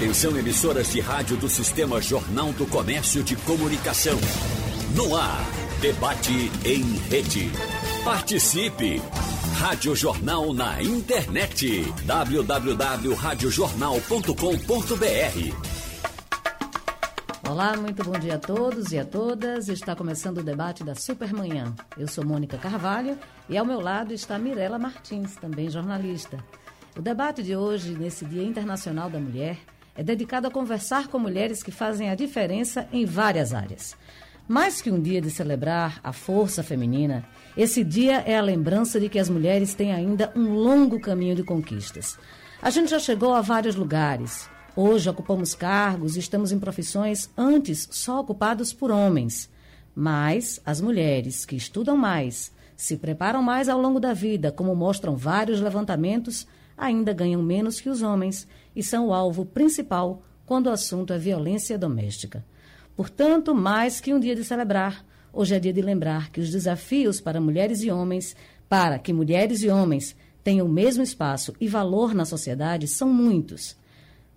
Atenção emissoras de rádio do Sistema Jornal do Comércio de Comunicação. No ar, debate em rede. Participe! Rádio Jornal na internet. www.radiojornal.com.br Olá, muito bom dia a todos e a todas. Está começando o debate da Supermanhã. Eu sou Mônica Carvalho e ao meu lado está Mirela Martins, também jornalista. O debate de hoje, nesse Dia Internacional da Mulher, é dedicado a conversar com mulheres que fazem a diferença em várias áreas. Mais que um dia de celebrar a força feminina, esse dia é a lembrança de que as mulheres têm ainda um longo caminho de conquistas. A gente já chegou a vários lugares. Hoje ocupamos cargos e estamos em profissões antes só ocupados por homens. Mas as mulheres que estudam mais, se preparam mais ao longo da vida, como mostram vários levantamentos, ainda ganham menos que os homens e são o alvo principal quando o assunto é violência doméstica. Portanto, mais que um dia de celebrar, hoje é dia de lembrar que os desafios para mulheres e homens, para que mulheres e homens tenham o mesmo espaço e valor na sociedade, são muitos.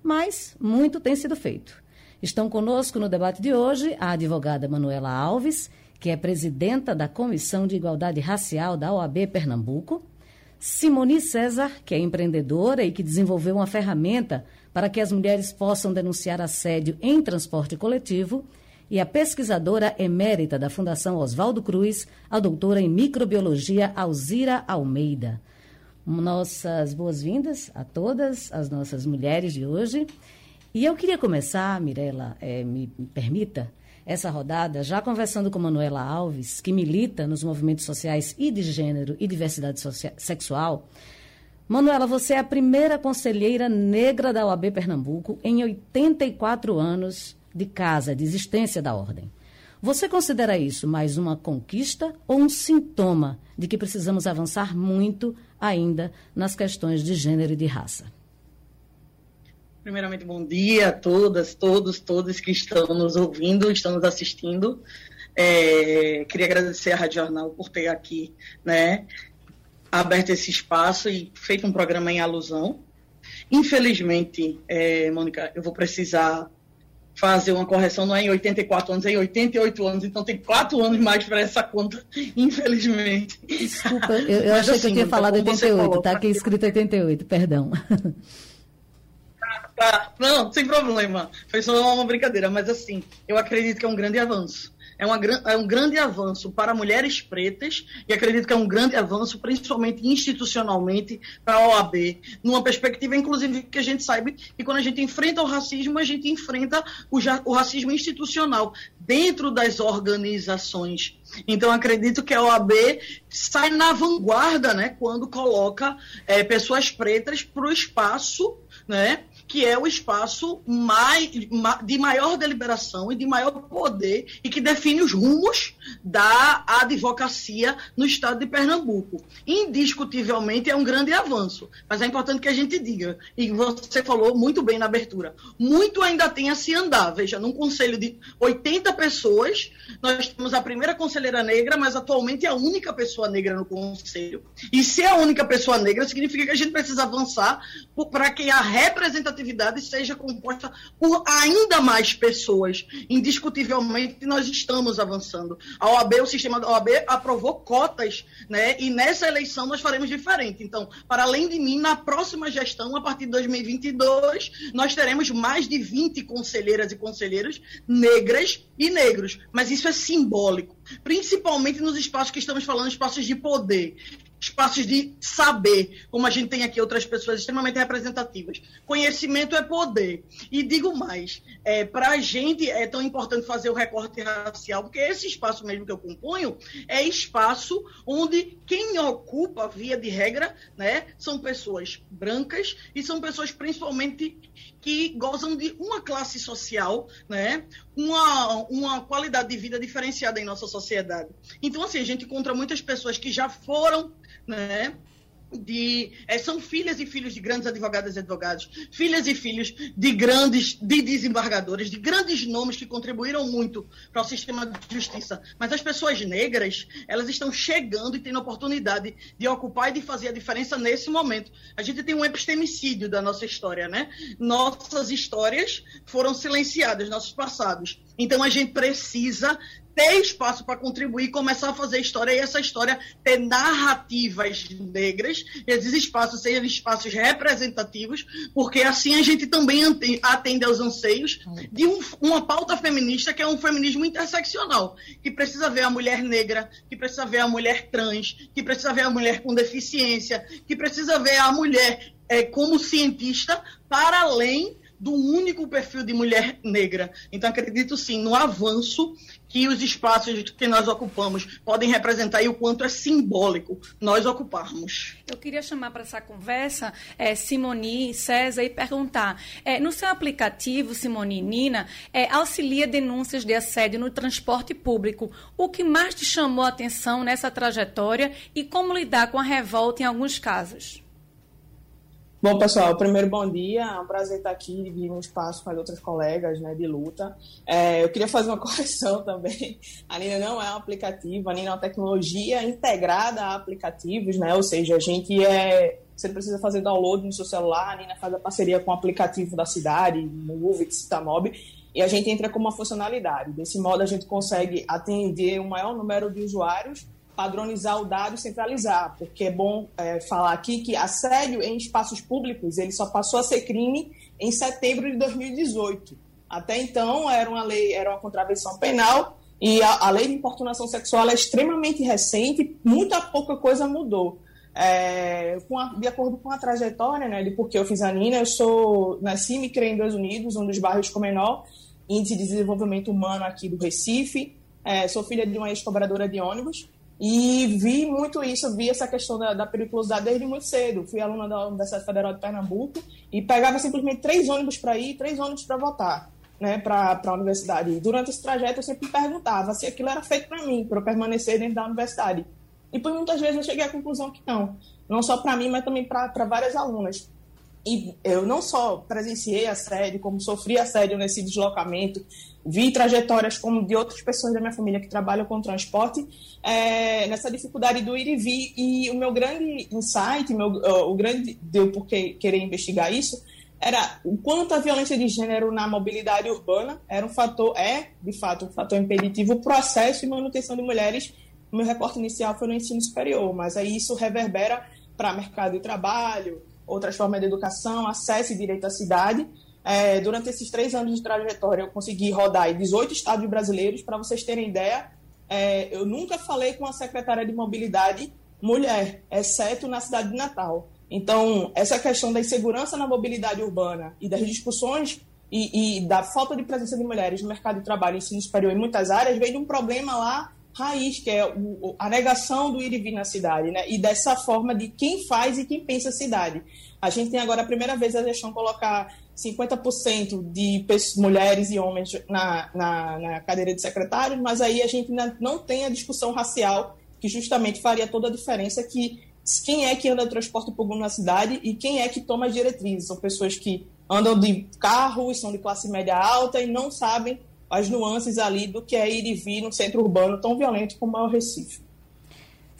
Mas muito tem sido feito. Estão conosco no debate de hoje a advogada Manuela Alves, que é presidenta da Comissão de Igualdade Racial da OAB Pernambuco, Simone César, que é empreendedora e que desenvolveu uma ferramenta para que as mulheres possam denunciar assédio em transporte coletivo, e a pesquisadora emérita da Fundação Oswaldo Cruz, a doutora em microbiologia Alzira Almeida. Nossas boas-vindas a todas as nossas mulheres de hoje. E eu queria começar, Mirela, é, me permita, essa rodada, já conversando com Manuela Alves, que milita nos movimentos sociais e de gênero e diversidade sexual. Manuela, você é a primeira conselheira negra da OAB Pernambuco em 84 anos de casa, de existência da ordem. Você considera isso mais uma conquista ou um sintoma de que precisamos avançar muito ainda nas questões de gênero e de raça? Primeiramente, bom dia a todas, todos, todos que estão nos ouvindo, estão nos assistindo. É, queria agradecer à Rádio Jornal por ter aqui né, aberto esse espaço e feito um programa em alusão. Infelizmente, é, Mônica, eu vou precisar fazer uma correção, não é em 84 anos, é em 88 anos, então tem quatro anos mais para essa conta, infelizmente. Desculpa, eu, eu achei assim, que eu tinha falado 88, falou, tá aqui escrito 88, perdão. Tá, não, sem problema. Foi só uma brincadeira, mas assim, eu acredito que é um grande avanço. É, uma, é um grande avanço para mulheres pretas e acredito que é um grande avanço, principalmente institucionalmente, para a OAB, numa perspectiva, inclusive, que a gente saiba que quando a gente enfrenta o racismo, a gente enfrenta o, o racismo institucional dentro das organizações. Então, acredito que a OAB sai na vanguarda né, quando coloca é, pessoas pretas para o espaço né, que é o espaço mais, de maior deliberação e de maior poder e que define os rumos da advocacia no estado de Pernambuco. Indiscutivelmente é um grande avanço, mas é importante que a gente diga, e você falou muito bem na abertura, muito ainda tem a se andar. Veja, num conselho de 80 pessoas, nós temos a primeira conselheira negra, mas atualmente é a única pessoa negra no conselho. E se é a única pessoa negra, significa que a gente precisa avançar para que a representatividade seja composta por ainda mais pessoas. Indiscutivelmente, nós estamos avançando. A OAB, o sistema da OAB aprovou cotas, né? E nessa eleição nós faremos diferente. Então, para além de mim, na próxima gestão, a partir de 2022, nós teremos mais de 20 conselheiras e conselheiros negras e negros. Mas isso é simbólico, principalmente nos espaços que estamos falando, espaços de poder espaços de saber, como a gente tem aqui outras pessoas extremamente representativas. Conhecimento é poder. E digo mais, é, para a gente é tão importante fazer o recorte racial, porque esse espaço mesmo que eu componho é espaço onde quem ocupa, via de regra, né, são pessoas brancas e são pessoas principalmente que gozam de uma classe social, né, uma, uma qualidade de vida diferenciada em nossa sociedade. Então, assim, a gente encontra muitas pessoas que já foram né, de é, são filhas e filhos de grandes advogadas e advogados, filhas e filhos de grandes de desembargadores, de grandes nomes que contribuíram muito para o sistema de justiça. Mas as pessoas negras, elas estão chegando e tendo a oportunidade de ocupar e de fazer a diferença nesse momento. A gente tem um epistemicídio da nossa história, né? Nossas histórias foram silenciadas, nossos passados. Então a gente precisa ter espaço para contribuir, começar a fazer história e essa história ter narrativas negras, esses espaços sejam espaços representativos, porque assim a gente também atende aos anseios de um, uma pauta feminista que é um feminismo interseccional, que precisa ver a mulher negra, que precisa ver a mulher trans, que precisa ver a mulher com deficiência, que precisa ver a mulher é, como cientista para além do único perfil de mulher negra. Então, acredito sim no avanço que os espaços que nós ocupamos podem representar e o quanto é simbólico nós ocuparmos. Eu queria chamar para essa conversa é, Simoni César e perguntar: é, no seu aplicativo, Simoni Nina, é, auxilia denúncias de assédio no transporte público. O que mais te chamou a atenção nessa trajetória e como lidar com a revolta em alguns casos? Bom, pessoal, primeiro bom dia. É um prazer estar aqui dividir um espaço com as outras colegas né, de luta. É, eu queria fazer uma correção também. A Nina não é um aplicativo, a Nina é uma tecnologia integrada a aplicativos, né? Ou seja, a gente é. Você precisa fazer download no seu celular, a Nina faz a parceria com o aplicativo da cidade, Movix, Citamob, e a gente entra com uma funcionalidade. Desse modo, a gente consegue atender o maior número de usuários padronizar o dado e centralizar, porque é bom é, falar aqui que assédio em espaços públicos ele só passou a ser crime em setembro de 2018. Até então era uma lei, era uma contravenção penal e a, a lei de importunação sexual é extremamente recente, muita pouca coisa mudou. É, a, de acordo com a trajetória, né, de porque eu fiz a Nina, eu sou nasci e me criei em Dois Unidos, um dos bairros com menor índice de desenvolvimento humano aqui do Recife. É, sou filha de uma ex-cobradora de ônibus e vi muito isso, vi essa questão da, da, periculosidade desde muito cedo. Fui aluna da Universidade Federal de Pernambuco e pegava simplesmente três ônibus para ir, três ônibus para votar, né, para a universidade. E durante esse trajeto eu sempre perguntava se aquilo era feito para mim, para eu permanecer dentro da universidade. E por muitas vezes eu cheguei à conclusão que não. Não só para mim, mas também para várias alunas. E eu não só presenciei assédio, como sofri assédio nesse deslocamento, vi trajetórias como de outras pessoas da minha família que trabalham com transporte, é, nessa dificuldade do ir e vir. E o meu grande insight, meu, o grande deu por querer investigar isso, era o quanto a violência de gênero na mobilidade urbana era um fator, é, de fato, um fator impeditivo, o processo e manutenção de mulheres. O meu recorte inicial foi no ensino superior, mas aí isso reverbera para mercado de trabalho, outras formas de educação, acesso e direito à cidade. É, durante esses três anos de trajetória, eu consegui rodar em 18 estados brasileiros. Para vocês terem ideia, é, eu nunca falei com a secretária de mobilidade mulher, exceto na cidade de Natal. Então, essa questão da insegurança na mobilidade urbana e das discussões e, e, da falta de presença de mulheres no mercado de trabalho ensino superior em muitas áreas veio de um problema lá raiz, que é o, a negação do ir e vir na cidade, né? E dessa forma de quem faz e quem pensa a cidade. A gente tem agora a primeira vez a gestão colocar 50% de mulheres e homens na, na, na, cadeira de secretário, mas aí a gente não tem a discussão racial, que justamente faria toda a diferença que quem é que anda de transporte público na cidade e quem é que toma as diretrizes. São pessoas que andam de carro e são de classe média alta e não sabem as nuances ali do que é ir e vir no centro urbano tão violento como é o Recife.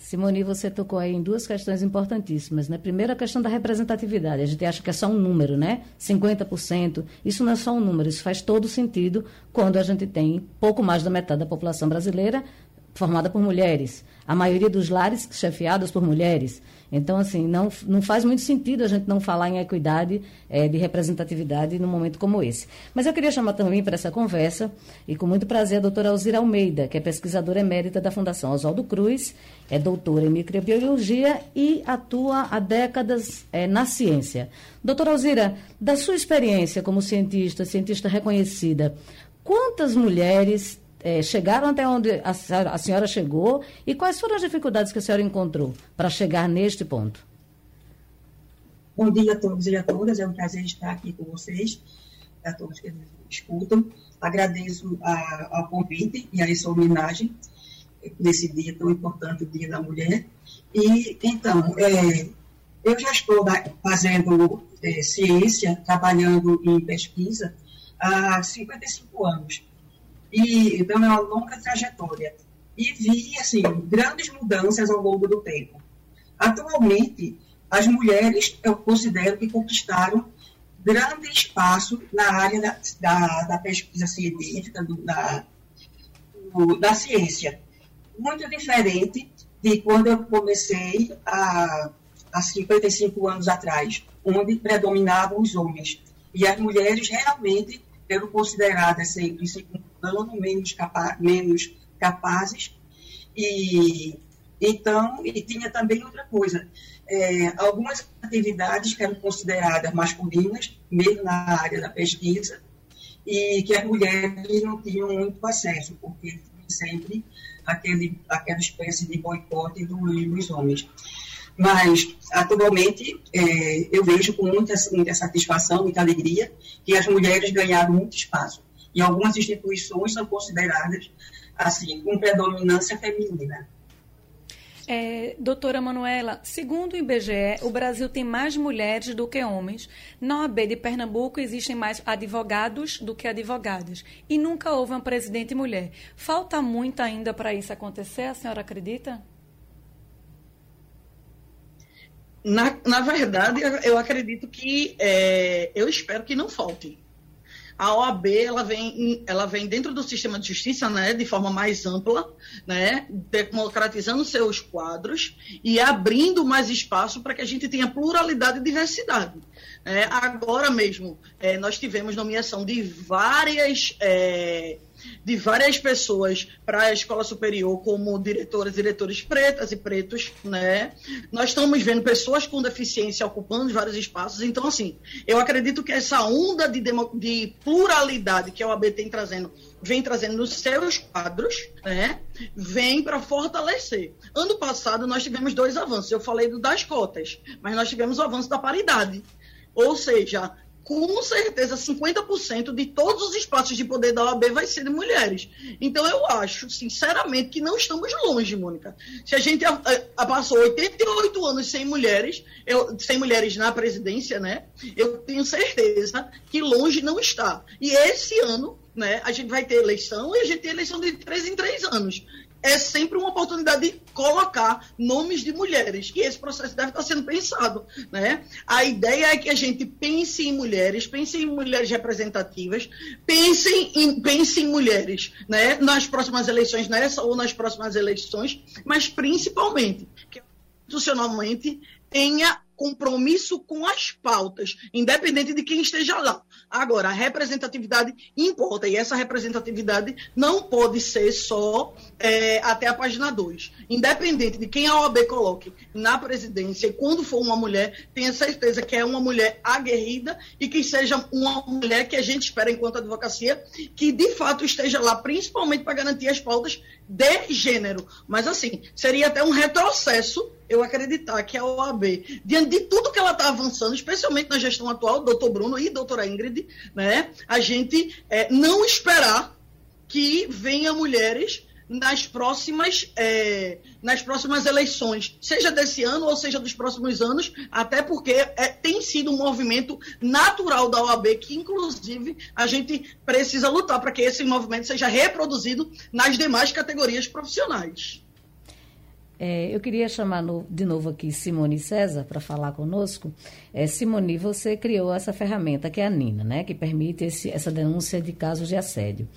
Simone, você tocou aí em duas questões importantíssimas, né? Primeiro, a questão da representatividade. A gente acha que é só um número, né? 50%. Isso não é só um número, isso faz todo sentido quando a gente tem pouco mais da metade da população brasileira formada por mulheres. A maioria dos lares chefiados por mulheres. Então, assim, não, não faz muito sentido a gente não falar em equidade é, de representatividade num momento como esse. Mas eu queria chamar também para essa conversa, e com muito prazer, a doutora Alzira Almeida, que é pesquisadora emérita da Fundação Oswaldo Cruz, é doutora em microbiologia e atua há décadas é, na ciência. Doutora Alzira, da sua experiência como cientista, cientista reconhecida, quantas mulheres é, chegaram até onde a senhora, a senhora chegou e quais foram as dificuldades que a senhora encontrou para chegar neste ponto? Bom dia a todos e a todas, é um prazer estar aqui com vocês, a todos que nos escutam. Agradeço a, ao convite e a essa homenagem nesse dia tão importante, o Dia da Mulher. E, então, é, eu já estou fazendo é, ciência, trabalhando em pesquisa há 55 anos. E, então, é uma longa trajetória. E vi, assim, grandes mudanças ao longo do tempo. Atualmente, as mulheres, eu considero que conquistaram grande espaço na área da, da, da pesquisa científica, do, da, do, da ciência. Muito diferente de quando eu comecei há, há 55 anos atrás, onde predominavam os homens. E as mulheres realmente eram consideradas sempre, em segundo menos, capa menos capazes. E então, e tinha também outra coisa, é, algumas atividades que eram consideradas masculinas, mesmo na área da pesquisa, e que as mulheres não tinham muito acesso, porque sempre aquele, aquela espécie de boicote dos homens. Mas, atualmente, é, eu vejo com muita, muita satisfação, muita alegria, que as mulheres ganharam muito espaço. E algumas instituições são consideradas, assim, com predominância feminina. É, doutora Manuela, segundo o IBGE, o Brasil tem mais mulheres do que homens. Na OAB de Pernambuco existem mais advogados do que advogadas. E nunca houve uma presidente mulher. Falta muito ainda para isso acontecer, a senhora acredita? Na, na verdade, eu acredito que, é, eu espero que não falte a OAB ela vem, ela vem dentro do sistema de justiça né, de forma mais ampla, né, democratizando seus quadros e abrindo mais espaço para que a gente tenha pluralidade e diversidade. É, agora mesmo, é, nós tivemos nomeação de várias. É, de várias pessoas para a escola superior, como diretoras diretores pretas e pretos, né? Nós estamos vendo pessoas com deficiência ocupando vários espaços. Então, assim, eu acredito que essa onda de, de pluralidade que a OAB tem trazendo, vem trazendo nos seus quadros, né? Vem para fortalecer. Ano passado, nós tivemos dois avanços. Eu falei do das cotas, mas nós tivemos o avanço da paridade. Ou seja, com certeza 50% de todos os espaços de poder da OAB vai ser de mulheres. Então eu acho, sinceramente, que não estamos longe, Mônica. Se a gente a, a, passou 88 anos sem mulheres, eu, sem mulheres na presidência, né? Eu tenho certeza que longe não está. E esse ano, né, a gente vai ter eleição e a gente tem eleição de três em três anos é sempre uma oportunidade de colocar nomes de mulheres. E esse processo deve estar sendo pensado. Né? A ideia é que a gente pense em mulheres, pense em mulheres representativas, pense em, pense em mulheres né? nas próximas eleições, nessa ou nas próximas eleições, mas principalmente que institucionalmente tenha compromisso com as pautas, independente de quem esteja lá. Agora, a representatividade importa, e essa representatividade não pode ser só é, até a página 2. Independente de quem a OAB coloque na presidência, e quando for uma mulher, tenha certeza que é uma mulher aguerrida e que seja uma mulher que a gente espera, enquanto advocacia, que de fato esteja lá, principalmente para garantir as pautas de gênero. Mas, assim, seria até um retrocesso eu acreditar que a OAB, diante de tudo que ela está avançando, especialmente na gestão atual, doutor Bruno e doutora Ingrid, né, a gente é, não esperar que venha mulheres nas próximas, é, nas próximas eleições, seja desse ano ou seja dos próximos anos, até porque é, tem sido um movimento natural da OAB que, inclusive, a gente precisa lutar para que esse movimento seja reproduzido nas demais categorias profissionais. É, eu queria chamar no, de novo aqui Simone César para falar conosco. É, Simone, você criou essa ferramenta que é a Nina, né, que permite esse, essa denúncia de casos de assédio.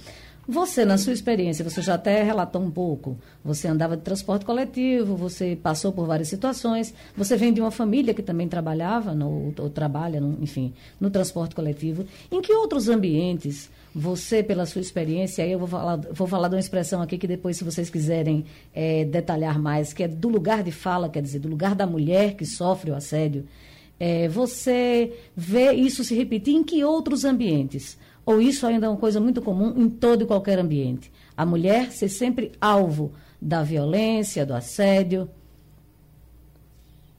Você, na sua experiência, você já até relatou um pouco. Você andava de transporte coletivo, você passou por várias situações. Você vem de uma família que também trabalhava, no, ou trabalha, no, enfim, no transporte coletivo. Em que outros ambientes você, pela sua experiência, aí eu vou falar, vou falar de uma expressão aqui que depois, se vocês quiserem é, detalhar mais, que é do lugar de fala, quer dizer, do lugar da mulher que sofre o assédio. É, você vê isso se repetir em que outros ambientes? Ou isso ainda é uma coisa muito comum em todo e qualquer ambiente? A mulher ser sempre alvo da violência, do assédio?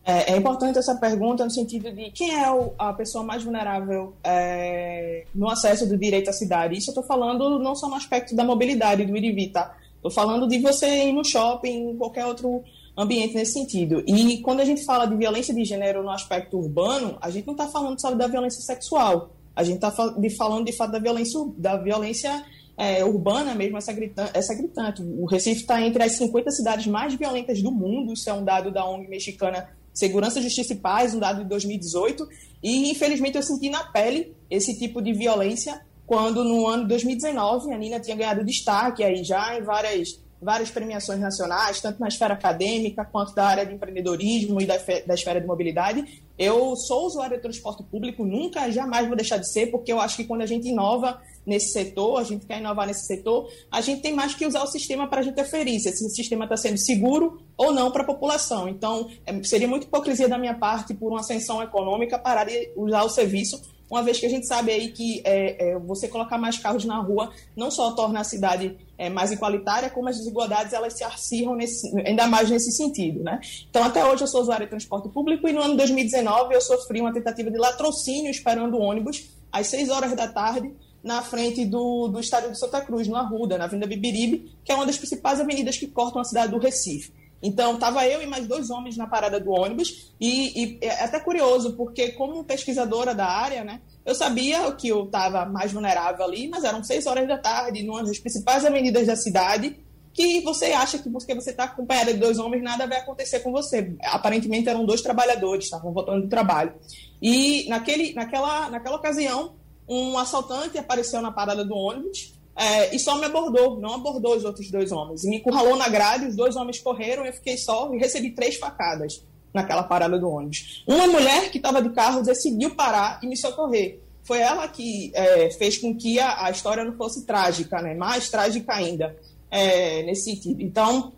É, é importante essa pergunta no sentido de quem é o, a pessoa mais vulnerável é, no acesso do direito à cidade. Isso eu estou falando não só no aspecto da mobilidade, do ir tá? Estou falando de você ir no shopping, em qualquer outro ambiente nesse sentido. E quando a gente fala de violência de gênero no aspecto urbano, a gente não está falando só da violência sexual, a gente está falando de fato da violência, da violência é, urbana mesmo, essa, gritante, essa gritante. O Recife está entre as 50 cidades mais violentas do mundo, isso é um dado da ONG mexicana Segurança, Justiça e Paz, um dado de 2018, e infelizmente eu senti na pele esse tipo de violência quando no ano de 2019 a Nina tinha ganhado destaque aí já em várias várias premiações nacionais, tanto na esfera acadêmica quanto da área de empreendedorismo e da, da esfera de mobilidade. Eu sou usuário de transporte público, nunca, jamais vou deixar de ser, porque eu acho que quando a gente inova nesse setor, a gente quer inovar nesse setor, a gente tem mais que usar o sistema para a gente aferir se esse sistema está sendo seguro ou não para a população. Então, é, seria muito hipocrisia da minha parte, por uma ascensão econômica, parar de usar o serviço uma vez que a gente sabe aí que é, é, você colocar mais carros na rua não só torna a cidade é, mais igualitária, como as desigualdades elas se acirram nesse, ainda mais nesse sentido, né? Então, até hoje eu sou usuário de transporte público e no ano 2019 eu sofri uma tentativa de latrocínio esperando ônibus às 6 horas da tarde na frente do, do estádio de Santa Cruz, no Arruda, na Avenida Bibiribe, que é uma das principais avenidas que cortam a cidade do Recife. Então, estava eu e mais dois homens na parada do ônibus, e, e, é até curioso, porque como pesquisadora da área, né, eu sabia que eu estava mais vulnerável ali, mas eram seis horas da tarde, numa das principais avenidas da cidade, que você acha que porque você está acompanhada de dois homens, nada vai acontecer com você. Aparentemente eram dois trabalhadores, estavam voltando do trabalho. E naquele, naquela, naquela ocasião, um assaltante apareceu na parada do ônibus, é, e só me abordou, não abordou os outros dois homens. E me encurralou na grade, os dois homens correram, eu fiquei só e recebi três facadas naquela parada do ônibus. Uma mulher que estava de carro decidiu parar e me socorrer. Foi ela que é, fez com que a, a, história não fosse trágica, né? mais trágica ainda, é, nesse sentido. Então,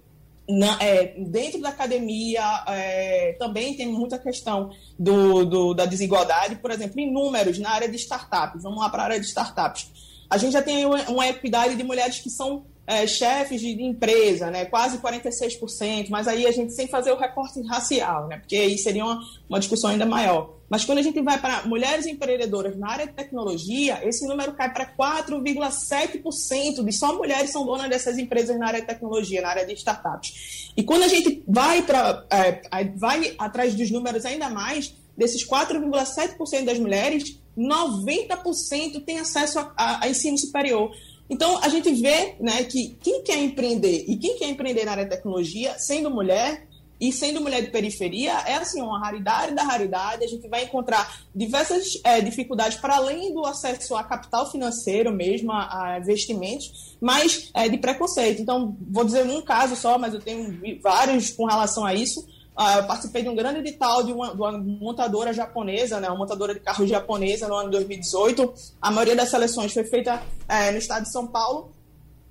na, é, dentro da academia é, também tem muita questão do, do, da desigualdade, por exemplo, em números na área de startups. Vamos lá para a área de startups a gente já tem uma equidade de mulheres que são é, chefes de, empresa, né, quase 46%, mas aí a gente sem fazer o recorte racial, né, porque aí seria uma, uma discussão ainda maior. Mas quando a gente vai para mulheres empreendedoras na área de tecnologia, esse número cai para 4,7% de só mulheres são donas dessas empresas na área de tecnologia, na área de startups. E quando a gente vai, para é, vai atrás dos números ainda mais, desses 4,7% das mulheres, 90% tem acesso a, a, a, ensino superior. Então, a gente vê né, que quem quer empreender e quem quer empreender na área de tecnologia, sendo mulher e sendo mulher de periferia, é assim, uma raridade da raridade. A gente vai encontrar diversas é, dificuldades para além do acesso a capital financeiro mesmo, a, a investimentos, mas é, de preconceito. Então, vou dizer um caso só, mas eu tenho vários com relação a isso Uh, eu participei de um grande edital de uma, de uma, montadora japonesa, né, uma montadora de carros japonesa no ano 2018. A maioria das seleções foi feita é, no estado de São Paulo.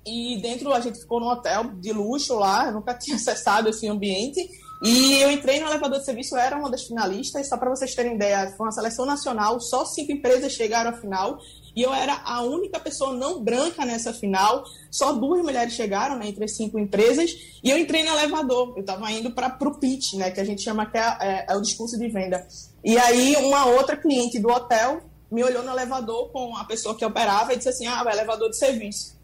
E dentro a gente ficou num hotel de luxo lá, eu nunca tinha acessado esse ambiente. E eu entrei no elevador de serviço, era uma das finalistas, só para vocês terem ideia, foi uma seleção nacional, só cinco empresas chegaram à final e eu era a única pessoa não branca nessa final. Só duas mulheres chegaram, né, entre as cinco empresas, e eu entrei no elevador. Eu estava indo para o pitch, né, que a gente chama que é, é, é o discurso de venda. E aí uma outra cliente do hotel me olhou no elevador com a pessoa que operava e disse assim: ah, é elevador de serviço.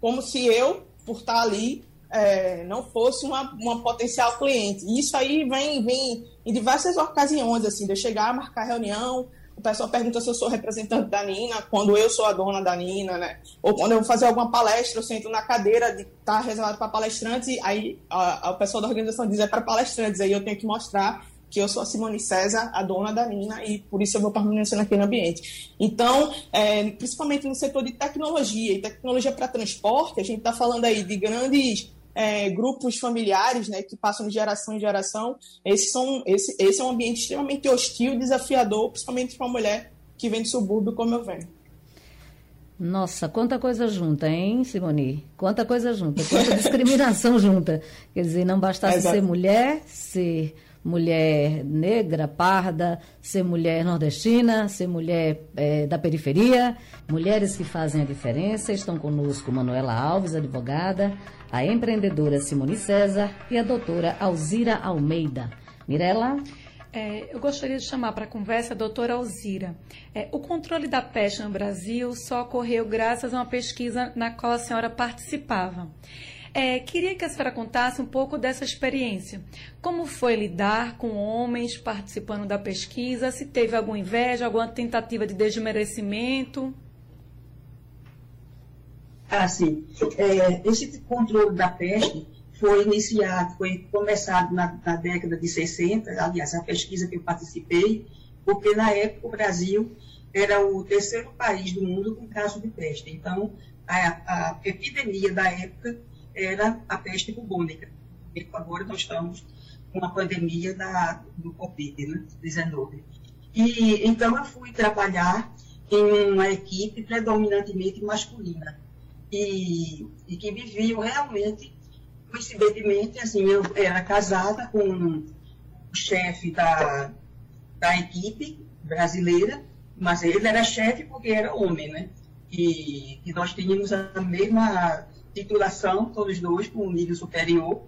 Como se eu, por estar ali, é, não fosse uma, uma potencial cliente. E isso aí vem, vem em diversas ocasiões, assim, de eu chegar marcar reunião, o pessoal pergunta se eu sou representante da Nina, quando eu sou a dona da Nina, né? Ou quando eu vou fazer alguma palestra, eu sento na cadeira de estar tá reservado para palestrantes, aí a, a, o pessoal da organização diz é para palestrantes, aí eu tenho que mostrar que eu sou a Simone César, a dona da Nina, e por isso eu vou permanecer naquele ambiente. Então, é, principalmente no setor de tecnologia, e tecnologia para transporte, a gente está falando aí de grandes é, grupos familiares, né, que passam de geração em geração, esse, são, esse, esse é um ambiente extremamente hostil, desafiador, principalmente para uma mulher que vem do subúrbio como eu venho. Nossa, quanta coisa junta, hein, Simone? Quanta coisa junta, quanta discriminação junta. Quer dizer, não bastasse ser mulher, ser mulher negra, parda, ser mulher nordestina, ser mulher é, da periferia, mulheres que fazem a diferença. Estão conosco Manuela Alves, advogada, a empreendedora Simone César e a doutora Alzira Almeida. Mirela? É, eu gostaria de chamar para a conversa a doutora Alzira. É, o controle da peste no Brasil só ocorreu graças a uma pesquisa na qual a senhora participava. É, queria que a senhora contasse um pouco dessa experiência. Como foi lidar com homens participando da pesquisa? Se teve alguma inveja, alguma tentativa de desmerecimento? Ah, sim. É, esse controle da peste foi iniciado, foi começado na, na, década de 60, aliás, a pesquisa que eu participei, porque na época o Brasil era o terceiro país do mundo com caso de peste. Então, a, a epidemia da época era a peste bubônica. E agora nós estamos com a pandemia da, do Covid-19. Né, e, então, eu fui trabalhar em uma equipe predominantemente masculina e, e que viviam realmente, coincidentemente, assim, eu era casada com o chefe da, da equipe brasileira, mas ele era chefe porque era homem, né? E, e nós tínhamos a mesma titulação, todos dois, com um nível superior,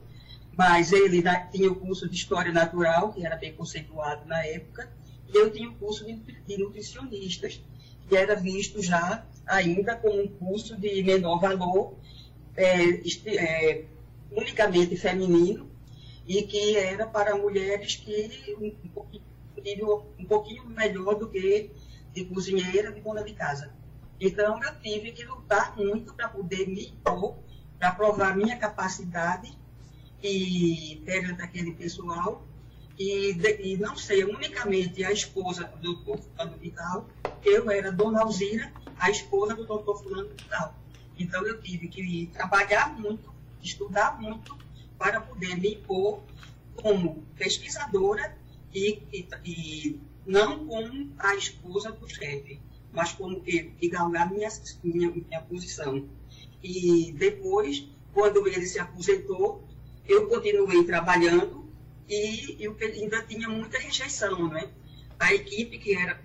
mas ele tinha o curso de História Natural, que era bem conceituado na época, e eu tinha o curso de, de nutricionistas, que era visto já ainda como um curso de menor valor, é, é, unicamente feminino, e que era para mulheres que um pouquinho, um pouquinho melhor do que de cozinheira, de dona de casa. Então, eu tive que lutar muito para poder me impor, para provar minha capacidade e perante aquele pessoal, e, de, e não ser unicamente a esposa do doutor fulano de tal, eu era Dona Alzira, a esposa do doutor fulano de tal. Então, eu tive que trabalhar muito, estudar muito, para poder me impor como pesquisadora e, e, e não como a esposa do chefe, mas como eu, e galgar minha, minha, minha posição. E depois, quando ele se aposentou, eu continuei trabalhando e eu ainda tinha muita rejeição, né? A equipe, que era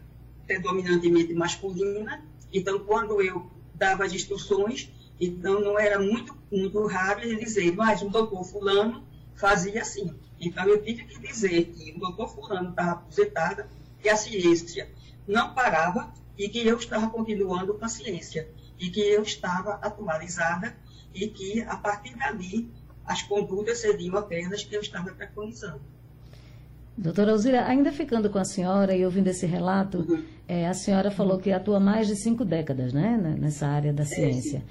predominantemente masculina, então quando eu dava as instruções, então não era muito, muito raro ele dizer, mas o doutor fulano fazia assim. Então eu tive que dizer que o doutor fulano estava aposentado, que a ciência não parava e que eu estava continuando com a ciência e que eu estava atualizada e que a partir dali as condutas seriam apenas que eu estava preconizando. Doutora Alzira, ainda ficando com a senhora e ouvindo esse relato, uhum. é, a senhora falou que atua mais de cinco décadas né, nessa área da ciência.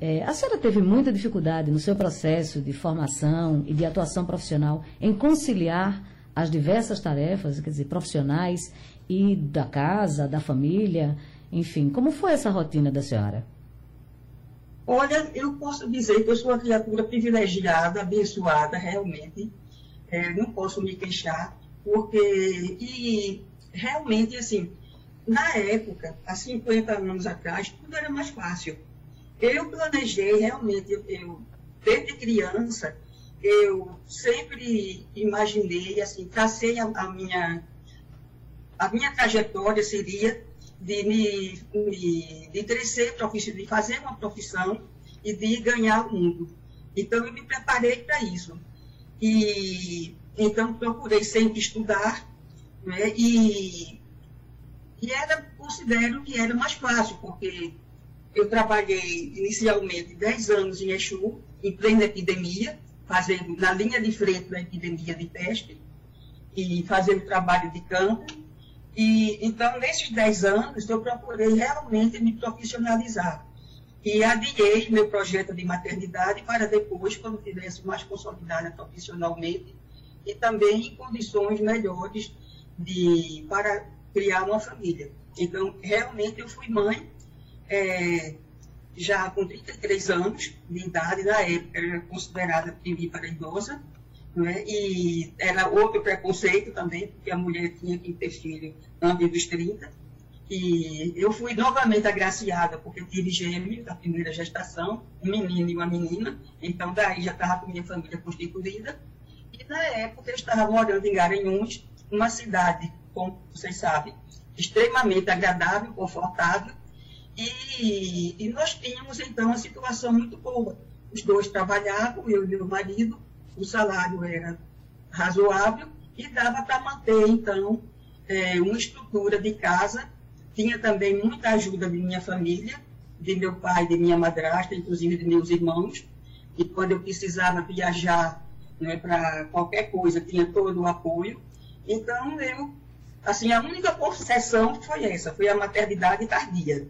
É, a senhora teve muita dificuldade no seu processo de formação e de atuação profissional em conciliar as diversas tarefas, quer dizer, profissionais e da casa, da família, enfim. Como foi essa rotina da senhora? Olha, eu posso dizer que eu sou uma criatura privilegiada, abençoada, realmente. É, não posso me queixar, porque, e realmente, assim, na época, há 50 anos atrás, tudo era mais fácil. Eu planejei realmente, eu, desde criança, eu sempre imaginei, assim, tracei a, a minha a minha trajetória seria de me, me de crescer, de fazer uma profissão e de ganhar o mundo. Então eu me preparei para isso. E então procurei sempre estudar, né? E, e era considero que era mais fácil, porque eu trabalhei inicialmente 10 anos em Exu, em plena epidemia, fazendo na linha de frente da epidemia de peste, e fazendo trabalho de campo. E, então, nesses 10 anos, eu procurei realmente me profissionalizar. E adiei meu projeto de maternidade para depois, quando tivesse mais consolidada profissionalmente, e também em condições melhores de, para criar uma família. Então, realmente, eu fui mãe é, já com 33 anos de idade, na época era considerada para idosa, né? e era outro preconceito também, porque a mulher tinha que ter filho antes dos 30. E eu fui novamente agraciada, porque tive gêmeos da primeira gestação, um menino e uma menina, então daí já estava com minha família constituída. Na época eu estava morando em Garanhuns, uma cidade, como vocês sabem, extremamente agradável, confortável, e, e, nós tínhamos, então, uma situação muito boa. Os dois trabalhavam, eu e meu marido, o salário era razoável e dava para manter, então, é, uma estrutura de casa. Tinha também muita ajuda de minha família, de meu pai, de minha madrasta, inclusive de meus irmãos. e quando eu precisava viajar né, para qualquer coisa, tinha todo o apoio. Então, eu, assim, a única concessão foi essa, foi a maternidade tardia.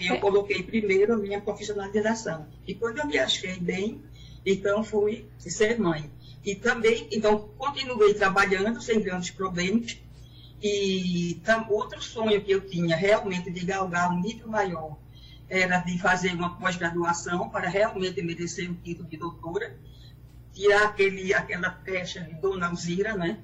Eu é. coloquei primeiro a minha profissionalização. E quando eu me achei bem, então fui ser mãe. E também, então, continuei trabalhando sem grandes problemas. E tam, outro sonho que eu tinha realmente de galgar um nível maior era de fazer uma pós-graduação para realmente merecer o título de doutora, tirar aquele, aquela pecha de Dona Alzira, né?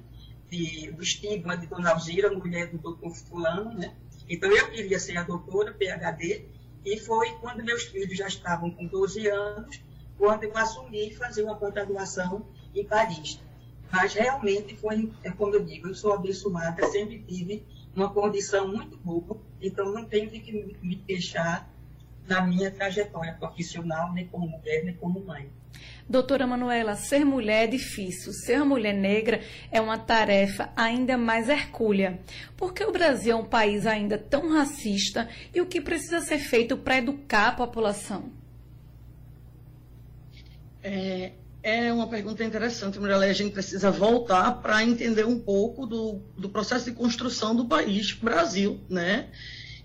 De, do estigma de Dona Alzira, mulher do doutor fulano, né? Então eu queria ser a doutora, PhD, e foi quando meus filhos já estavam com 12 anos, quando eu assumi fazer uma pós-graduação em Paris. Mas realmente foi, é como eu digo, eu sou abençoada, sempre tive uma condição muito boa, então não tenho de que me queixar na minha trajetória profissional, nem como mulher, nem como mãe. Doutora Manuela, ser mulher é difícil. Ser mulher negra é uma tarefa ainda mais hercúlea. Por que o Brasil é um país ainda tão racista e o que precisa ser feito para educar a população? É, é uma pergunta interessante, Mirella. A gente precisa voltar para entender um pouco do, do processo de construção do país, Brasil, né?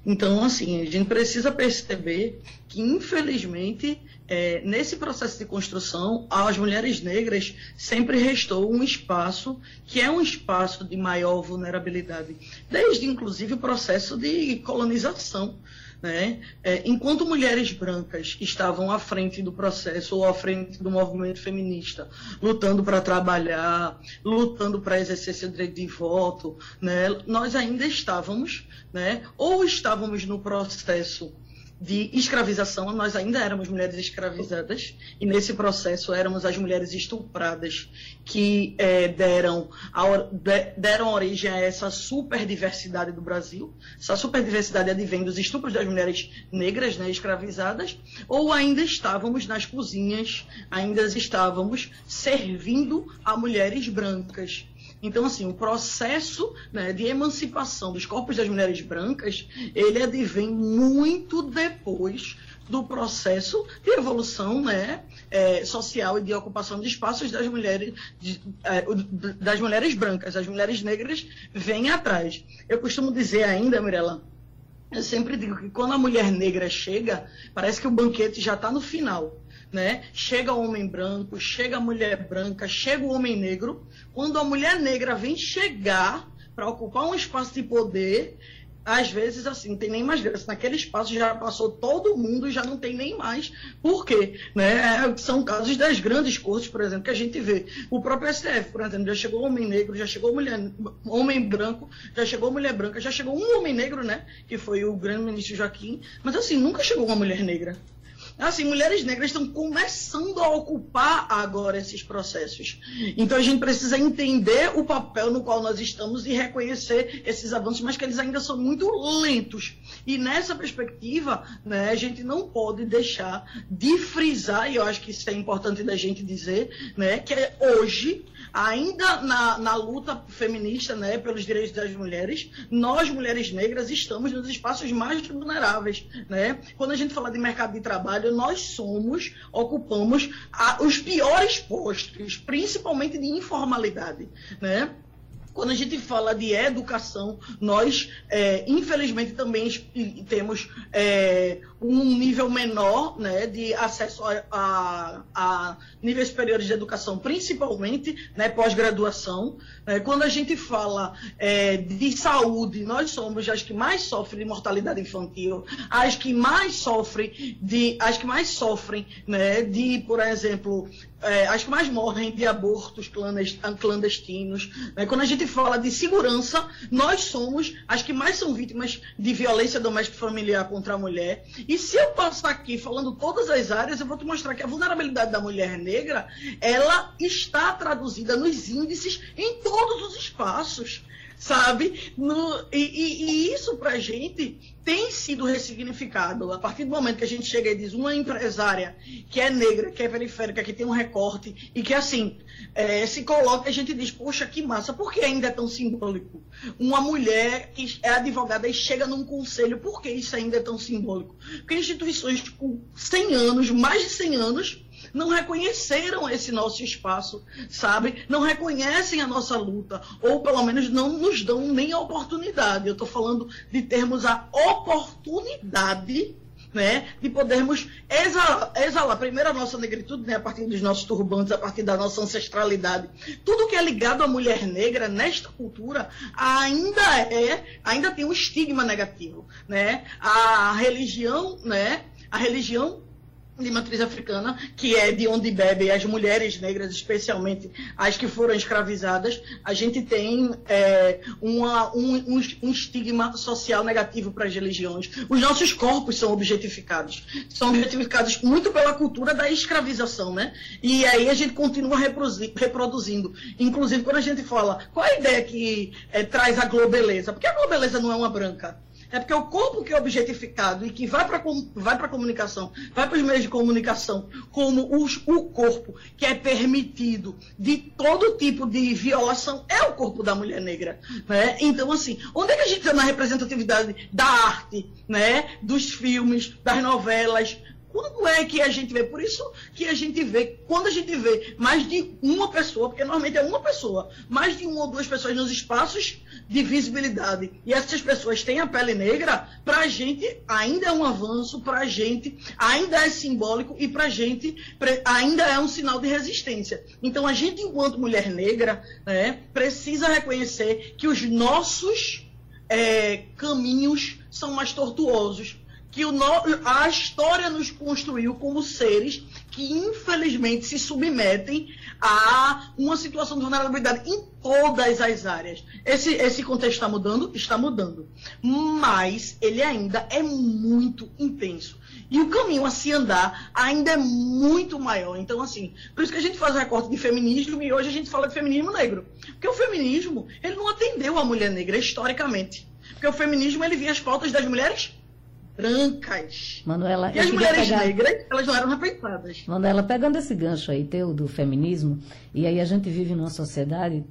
Então, assim, a gente precisa perceber que, infelizmente, é, nesse processo de construção, às mulheres negras sempre restou um espaço que é um espaço de maior vulnerabilidade, desde, inclusive, o processo de colonização. Né? É, enquanto mulheres brancas estavam à frente do processo ou à frente do movimento feminista, lutando para trabalhar, lutando para exercer seu direito de voto, né? nós ainda estávamos, né? ou estávamos no processo de escravização, nós ainda éramos mulheres escravizadas, e nesse processo éramos as mulheres estupradas que é, deram, a, de, deram origem a essa superdiversidade do Brasil. Essa superdiversidade advém dos estupros das mulheres negras né, escravizadas, ou ainda estávamos nas cozinhas, ainda estávamos servindo a mulheres brancas. Então, assim, o processo né, de emancipação dos corpos das mulheres brancas, ele advém muito depois do processo de evolução né, é, social e de ocupação de espaços das mulheres, de, é, das mulheres brancas. As mulheres negras vêm atrás. Eu costumo dizer ainda, Mirella, eu sempre digo que quando a mulher negra chega, parece que o banquete já está no final né? Chega o homem branco, chega a mulher branca, chega o homem negro. Quando a mulher negra vem chegar para ocupar um espaço de poder, às vezes, assim, não tem nem mais graça. Naquele espaço já passou todo mundo já não tem nem mais. Por quê? Né? É, são casos das grandes cortes, por exemplo, que a gente vê. O próprio STF, por exemplo, já chegou homem negro, já chegou mulher, homem branco, já chegou mulher branca, já chegou um homem negro, né? Que foi o grande ministro Joaquim. Mas, assim, nunca chegou uma mulher negra. Assim, mulheres negras estão começando a ocupar agora esses processos. Então a gente precisa entender o papel no qual nós estamos e reconhecer esses avanços, mas que eles ainda são muito lentos. E nessa perspectiva, né, a gente não pode deixar de frisar, e eu acho que isso é importante da gente dizer, né, que é hoje ainda na, na luta feminista né, pelos direitos das mulheres, nós, mulheres negras, estamos nos espaços mais vulneráveis. Né? Quando a gente fala de mercado de trabalho, nós somos, ocupamos a, os piores postos, principalmente de informalidade. Né? Quando a gente fala de educação, nós, é, infelizmente, também temos é, um nível menor né, de acesso a, a, a, níveis superiores de educação, principalmente né, pós-graduação. Né? Quando a gente fala é, de saúde, nós somos as que mais sofrem de mortalidade infantil, as que mais sofrem de, as que mais sofrem né, de, por exemplo, é, as que mais morrem de abortos clandestinos. Né? Quando a gente fala de segurança, nós somos as que mais são vítimas de violência doméstica familiar contra a mulher. E se eu passar aqui falando todas as áreas, eu vou te mostrar que a vulnerabilidade da mulher negra, ela está traduzida nos índices em todos os espaços sabe? No, e, e, e, isso para a gente tem sido ressignificado. A partir do momento que a gente chega e diz uma empresária que é negra, que é periférica, que tem um recorte e que, assim, é, se coloca, a gente diz, poxa, que massa, por que ainda é tão simbólico? Uma mulher que é advogada e chega num conselho, por que isso ainda é tão simbólico? Porque instituições com 100 anos, mais de 100 anos, não reconheceram esse nosso espaço, sabe? Não reconhecem a nossa luta, ou pelo menos não nos dão nem a oportunidade. Eu estou falando de termos a oportunidade né, de podermos exalar, exalar primeiro a nossa negritude, né, a partir dos nossos turbantes, a partir da nossa ancestralidade. Tudo que é ligado à mulher negra nesta cultura ainda é, ainda tem um estigma negativo, né? A religião, né, a religião de matriz africana, que é de onde bebem as mulheres negras, especialmente as que foram escravizadas, a gente tem é, uma, um, um, estigma social negativo para as religiões. Os nossos corpos são objetificados. São objetificados muito pela cultura da escravização, né? E aí a gente continua reproduzindo. Inclusive, quando a gente fala, qual a ideia que é, traz a globeleza? Porque a globeleza não é uma branca. É porque o corpo que é objetificado e que vai para vai a comunicação, vai para os meios de comunicação, como os, o corpo que é permitido de todo tipo de violação, é o corpo da mulher negra. Né? Então, assim, onde é que a gente está na representatividade da arte, né? dos filmes, das novelas, quando é que a gente vê? Por isso que a gente vê, quando a gente vê mais de uma pessoa, porque normalmente é uma pessoa, mais de uma ou duas pessoas nos espaços de visibilidade, e essas pessoas têm a pele negra, para a gente ainda é um avanço, para a gente ainda é simbólico e para a gente ainda é um sinal de resistência. Então a gente, enquanto mulher negra, né, precisa reconhecer que os nossos é, caminhos são mais tortuosos que o no, a história nos construiu como seres que infelizmente se submetem a uma situação de vulnerabilidade em todas as áreas. Esse, esse contexto está mudando? Está mudando. Mas ele ainda é muito intenso. E o caminho a se andar ainda é muito maior. Então, assim, por isso que a gente faz o recorte de feminismo e hoje a gente fala de feminismo negro. Porque o feminismo, ele não atendeu a mulher negra historicamente. Porque o feminismo, ele via as pautas das mulheres brancas. Manuela, e as mulheres pegar... negras, elas não eram respeitadas. Manuela, pegando esse gancho aí teu do feminismo, e aí a gente vive numa sociedade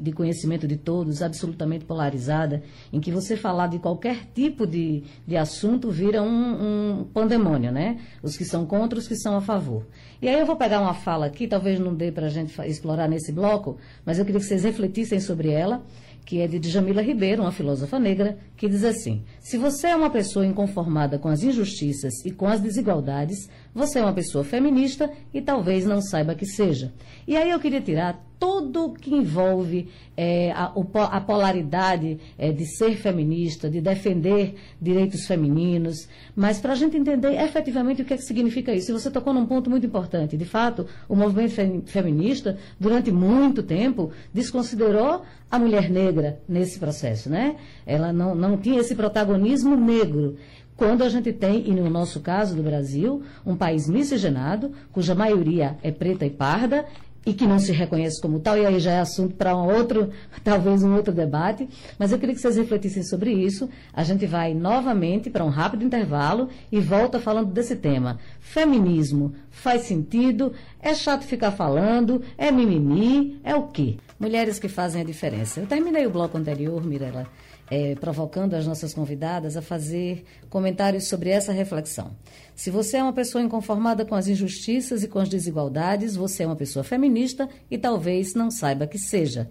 de conhecimento de todos absolutamente polarizada, em que você falar de qualquer tipo de, de assunto vira um, um pandemônio, né? Os que são contra, os que são a favor. E aí eu vou pegar uma fala aqui, talvez não dê para a gente explorar nesse bloco, mas eu queria que vocês refletissem sobre ela que é de Djamila Ribeiro, uma filósofa negra, que diz assim: Se você é uma pessoa inconformada com as injustiças e com as desigualdades, você é uma pessoa feminista e talvez não saiba que seja. E aí eu queria tirar tudo que envolve é, a, a, polaridade é, de ser feminista, de defender direitos femininos, mas para a gente entender efetivamente o que, é que significa isso. E você tocou num ponto muito importante. De fato, o movimento feminista, durante muito tempo, desconsiderou a mulher negra nesse processo, né? Ela não, não tinha esse protagonismo negro quando a gente tem, e no nosso caso do Brasil, um país miscigenado, cuja maioria é preta e parda, e que não se reconhece como tal, e aí já é assunto para um outro, talvez um outro debate, mas eu queria que vocês refletissem sobre isso. A gente vai novamente para um rápido intervalo e volta falando desse tema. Feminismo faz sentido? É chato ficar falando? É mimimi? É o quê? Mulheres que fazem a diferença. Eu terminei o bloco anterior, Mirella, é, provocando as nossas convidadas a fazer comentários sobre essa reflexão. Se você é uma pessoa inconformada com as injustiças e com as desigualdades, você é uma pessoa feminista e talvez não saiba que seja.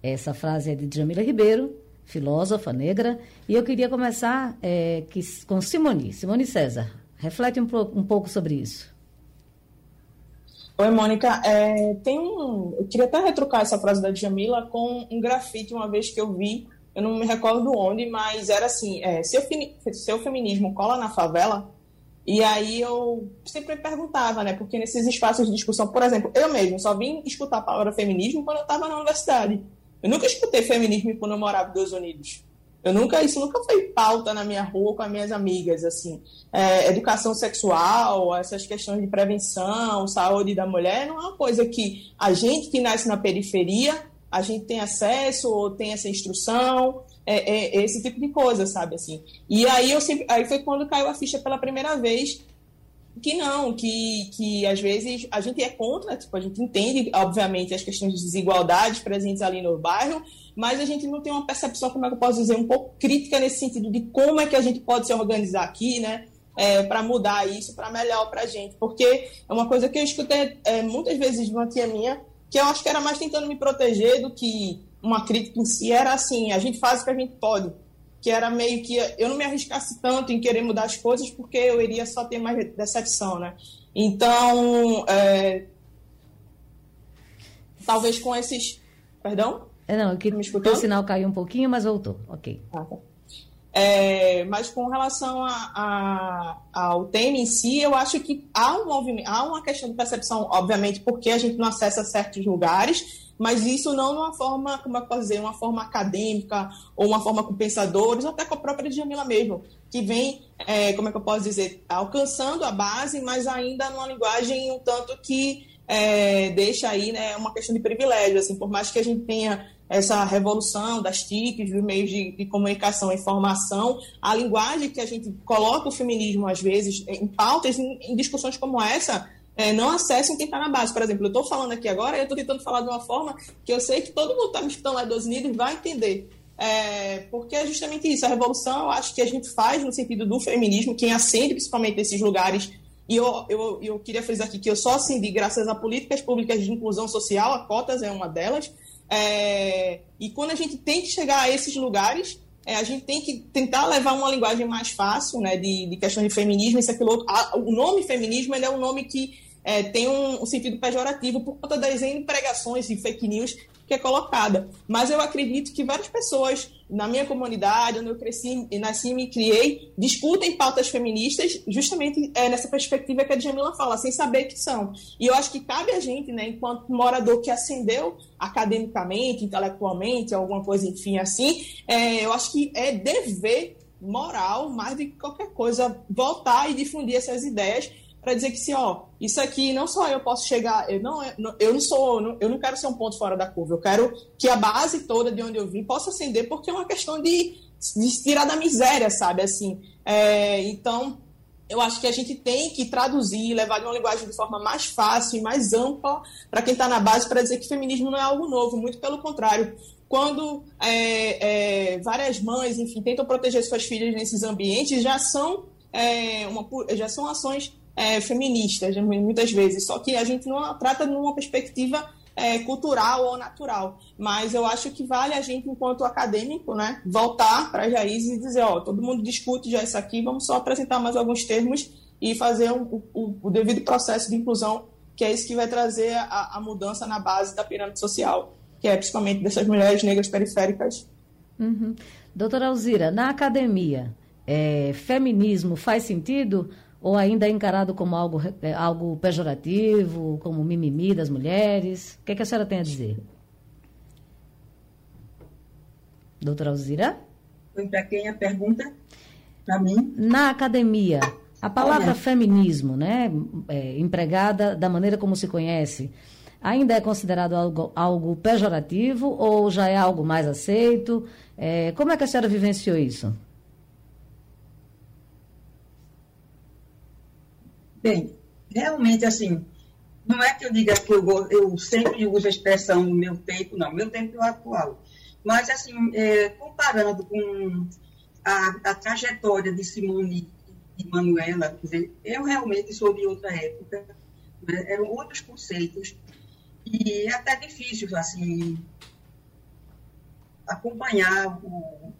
Essa frase é de Jamila Ribeiro, filósofa negra, e eu queria começar é, que, com Simone. Simone César, reflete um, um pouco sobre isso. Oi, Mônica. É, tem um, eu queria até retrucar essa frase da Jamila com um grafite uma vez que eu vi eu não me recordo onde, mas era assim, é, seu, seu feminismo cola na favela? E aí eu sempre perguntava, né? Porque nesses espaços de discussão, por exemplo, eu mesmo só vim escutar a palavra feminismo quando eu estava na universidade. Eu nunca escutei feminismo quando eu morava nos Estados Unidos. Eu nunca, isso nunca foi pauta na minha rua com as minhas amigas, assim. É, educação sexual, essas questões de prevenção, saúde da mulher, não é uma coisa que a gente que nasce na periferia a gente tem acesso ou tem essa instrução, é, é, esse tipo de coisa, sabe assim. E aí eu sempre, aí foi quando caiu a ficha pela primeira vez que não, que, que às vezes a gente é contra, tipo, a gente entende, obviamente, as questões de desigualdades presentes ali no bairro, mas a gente não tem uma percepção, como é que eu posso dizer, um pouco crítica nesse sentido de como é que a gente pode se organizar aqui, né? é, para mudar isso, para melhor para a gente. Porque é uma coisa que eu escutei é, muitas vezes de uma tia minha, que eu acho que era mais tentando me proteger do que uma crítica em si, era assim, a gente faz o que a gente pode. Que era meio que eu não me arriscasse tanto em querer mudar as coisas, porque eu iria só ter mais decepção, né? Então, é, talvez com esses. Perdão? É, não, que o sinal caiu um pouquinho, mas voltou. Ok. Ah, tá. É, mas com relação a, a, ao tema em si, eu acho que há um movimento, há uma questão de percepção, obviamente, porque a gente não acessa certos lugares, mas isso não de uma forma, como eu posso dizer, uma forma acadêmica ou uma forma com pensadores, ou até com a própria Djamila mesmo, que vem, é, como é que eu posso dizer, alcançando a base, mas ainda numa linguagem um tanto que é, deixa aí né, uma questão de privilégio, assim, por mais que a gente tenha essa revolução das TICs, dos meios de, de, comunicação e informação, a linguagem que a gente coloca o feminismo, às vezes, em pautas, em, em discussões como essa, é, não acessem quem está na base. Por exemplo, eu estou falando aqui agora, eu estou tentando falar de uma forma que eu sei que todo mundo está me escutando lá dos Unidos vai entender. É, porque é justamente isso, a revolução eu acho que a gente faz no sentido do feminismo, quem acende principalmente esses lugares e eu, eu, eu queria frisar aqui que eu só acendi graças a políticas públicas de inclusão social, a cotas é uma delas, é, e quando a gente tem que chegar a esses lugares, é, a gente tem que tentar levar uma linguagem mais fácil, né, de, de questão de feminismo, isso, aquilo outro. o nome feminismo é um nome que é, tem um, um, sentido pejorativo por conta das pregações e fake news que é colocada. Mas eu acredito que várias pessoas na minha comunidade, onde eu cresci, nasci e me criei, discutem pautas feministas justamente é, nessa perspectiva que a Jamila fala, sem saber que são. E eu acho que cabe a gente, né, enquanto morador que ascendeu academicamente, intelectualmente, alguma coisa, enfim, assim, é, eu acho que é dever moral, mais do que qualquer coisa, voltar e difundir essas ideias para dizer que se, ó, isso aqui não só eu posso chegar, eu não, eu não sou, eu não quero ser um ponto fora da curva, eu quero que a base toda de onde eu vim possa ascender, porque é uma questão de, de tirar da miséria, sabe, assim. É, então, eu acho que a gente tem que traduzir, levar de uma linguagem de forma mais fácil e mais ampla para quem está na base, para dizer que feminismo não é algo novo, muito pelo contrário. Quando é, é, várias mães, enfim, tentam proteger suas filhas nesses ambientes, já são, é, uma, já são ações é, feministas, né, muitas vezes, só que a gente não trata numa perspectiva é, cultural ou natural. Mas eu acho que vale a gente, enquanto acadêmico, né, voltar para as raízes e dizer, ó, todo mundo discute já isso aqui, vamos só apresentar mais alguns termos e fazer um, o, o, devido processo de inclusão, que é isso que vai trazer a, a, mudança na base da pirâmide social, que é principalmente dessas mulheres negras periféricas. Uhum. Doutora Alzira, na academia, é, feminismo faz sentido ou ainda é encarado como algo, é, algo pejorativo, como mimimi das mulheres? O que, é que a senhora tem a dizer? Doutora Alzira? Foi para quem a pergunta? Para mim? Na academia, a palavra Olha. feminismo, né, é, empregada da maneira como se conhece, ainda é considerado algo, algo pejorativo ou já é algo mais aceito? É, como é que a senhora vivenciou isso? Bem, realmente, assim, não é que eu diga que eu, eu sempre uso a expressão meu tempo, não, meu tempo é o atual. Mas, assim, é, comparando com a, a, trajetória de Simone e Manuela, dizer, eu realmente sou de outra época, né, eram outros conceitos, e é até difícil, assim, acompanhar o,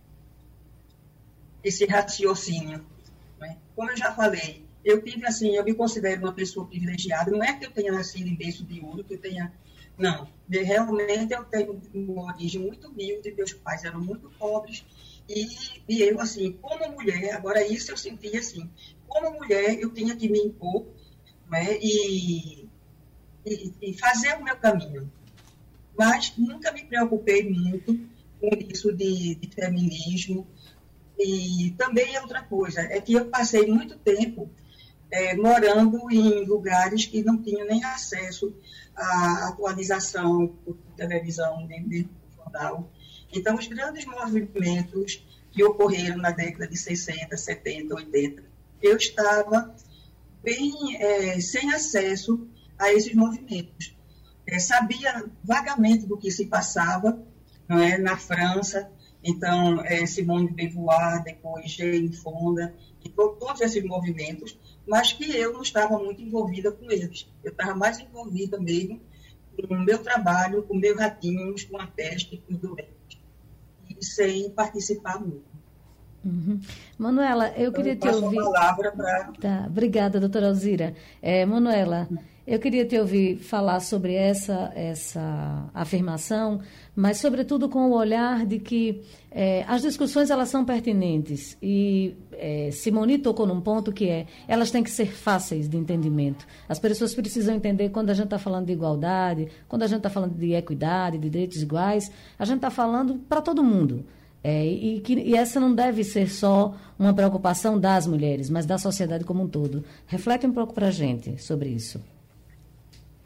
esse raciocínio. Né? Como eu já falei, eu tive assim, eu me considero uma pessoa privilegiada. Não é que eu tenha nascido em berço de ouro, que eu tenha. Não. Realmente eu tenho uma origem muito humilde, meus pais eram muito pobres. E, e eu, assim, como mulher, agora isso eu senti assim, como mulher eu tinha que me impor né, e, e, e fazer o meu caminho. Mas nunca me preocupei muito com isso de, de feminismo. E também é outra coisa, é que eu passei muito tempo é, morando em lugares que não tinham nem acesso à atualização por televisão, nem mesmo jornal. Então, os grandes movimentos que ocorreram na década de 60, 70, 80, eu estava bem é, sem acesso a esses movimentos. É, sabia vagamente do que se passava não é, na França, Então, é, Simone de Beauvoir, depois Jane Fonda, e todos esses movimentos, mas que eu não estava muito envolvida com eles. Eu estava mais envolvida mesmo com o meu trabalho, com meus ratinhos, com a peste, com os doentes, e sem participar muito. Uhum. Manuela, eu queria então, te ouvir. A palavra pra... Tá, obrigada, doutora Alzira. É, Manuela, eu queria te ouvir falar sobre essa, essa afirmação, mas sobretudo com o olhar de que é, as discussões elas são pertinentes e é, Simone tocou num ponto que é elas têm que ser fáceis de entendimento. As pessoas precisam entender quando a gente está falando de igualdade, quando a gente está falando de equidade, de direitos iguais, a gente está falando para todo mundo. É, e, que, e essa não deve ser só uma preocupação das mulheres, mas da sociedade como um todo. Reflete um pouco para a gente sobre isso.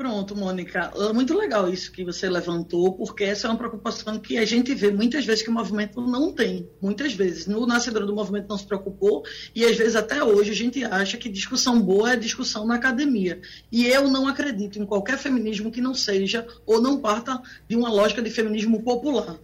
Pronto, Mônica. É muito legal isso que você levantou, porque essa é uma preocupação que a gente vê muitas vezes que o movimento não tem. Muitas vezes. No nascedor do movimento não se preocupou, e às vezes até hoje a gente acha que discussão boa é discussão na academia. E eu não acredito em qualquer feminismo que não seja ou não parta de uma lógica de feminismo popular.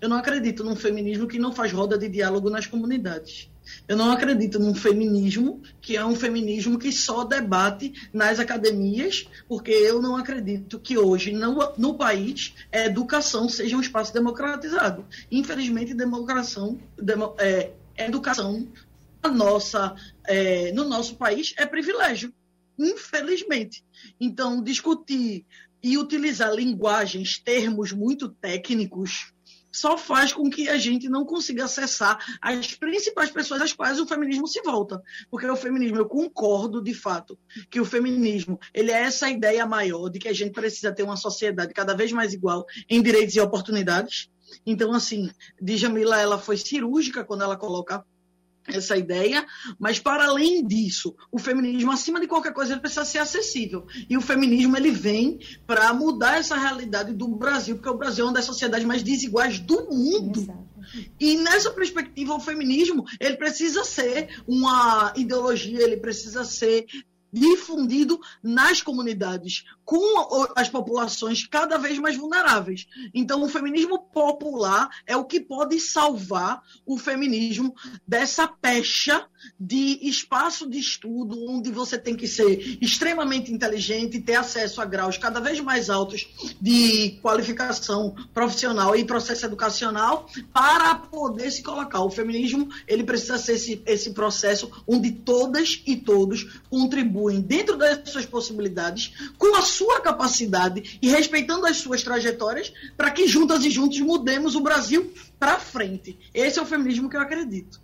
Eu não acredito num feminismo que não faz roda de diálogo nas comunidades. Eu não acredito num feminismo que é um feminismo que só debate nas academias, porque eu não acredito que hoje no, no país a educação seja um espaço democratizado. Infelizmente, democração, demo, é, educação a nossa, é, no nosso país é privilégio. Infelizmente. Então, discutir e utilizar linguagens, termos muito técnicos só faz com que a gente não consiga acessar as principais pessoas às quais o feminismo se volta. Porque o feminismo, eu concordo de fato que o feminismo ele é essa ideia maior de que a gente precisa ter uma sociedade cada vez mais igual em direitos e oportunidades. Então, assim, Djamila, ela foi cirúrgica quando ela coloca essa ideia, mas para além disso, o feminismo, acima de qualquer coisa, ele precisa ser acessível. E o feminismo ele vem para mudar essa realidade do Brasil, porque o Brasil é uma das sociedades mais desiguais do mundo. Exato. E nessa perspectiva, o feminismo ele precisa ser uma ideologia, ele precisa ser difundido nas comunidades, com as populações cada vez mais vulneráveis. Então, o feminismo popular é o que pode salvar o feminismo dessa pecha de espaço de estudo, onde você tem que ser extremamente inteligente, ter acesso a graus cada vez mais altos de qualificação profissional e processo educacional para poder se colocar. O feminismo ele precisa ser esse, esse processo onde todas e todos contribuem dentro das suas possibilidades, com a sua capacidade e respeitando as suas trajetórias, para que juntas e juntos mudemos o Brasil para frente. Esse é o feminismo que eu acredito.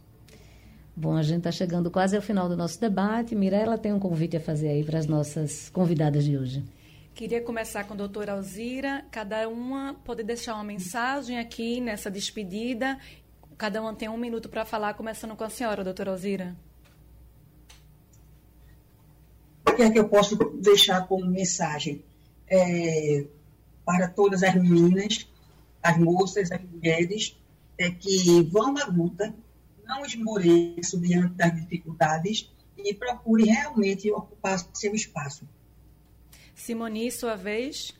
Bom, a gente está chegando quase ao final do nosso debate. Mirella tem um convite a fazer aí para as nossas convidadas de hoje. Queria começar com a doutora Alzira. Cada uma pode deixar uma mensagem aqui nessa despedida. Cada uma tem um minuto para falar, começando com a senhora, doutora Alzira. O que é que eu posso deixar como mensagem é, para todas as meninas, as moças, as mulheres, é que vão à luta, não esmoreçam diante das dificuldades e procure realmente ocupar seu espaço. Simoni, sua vez.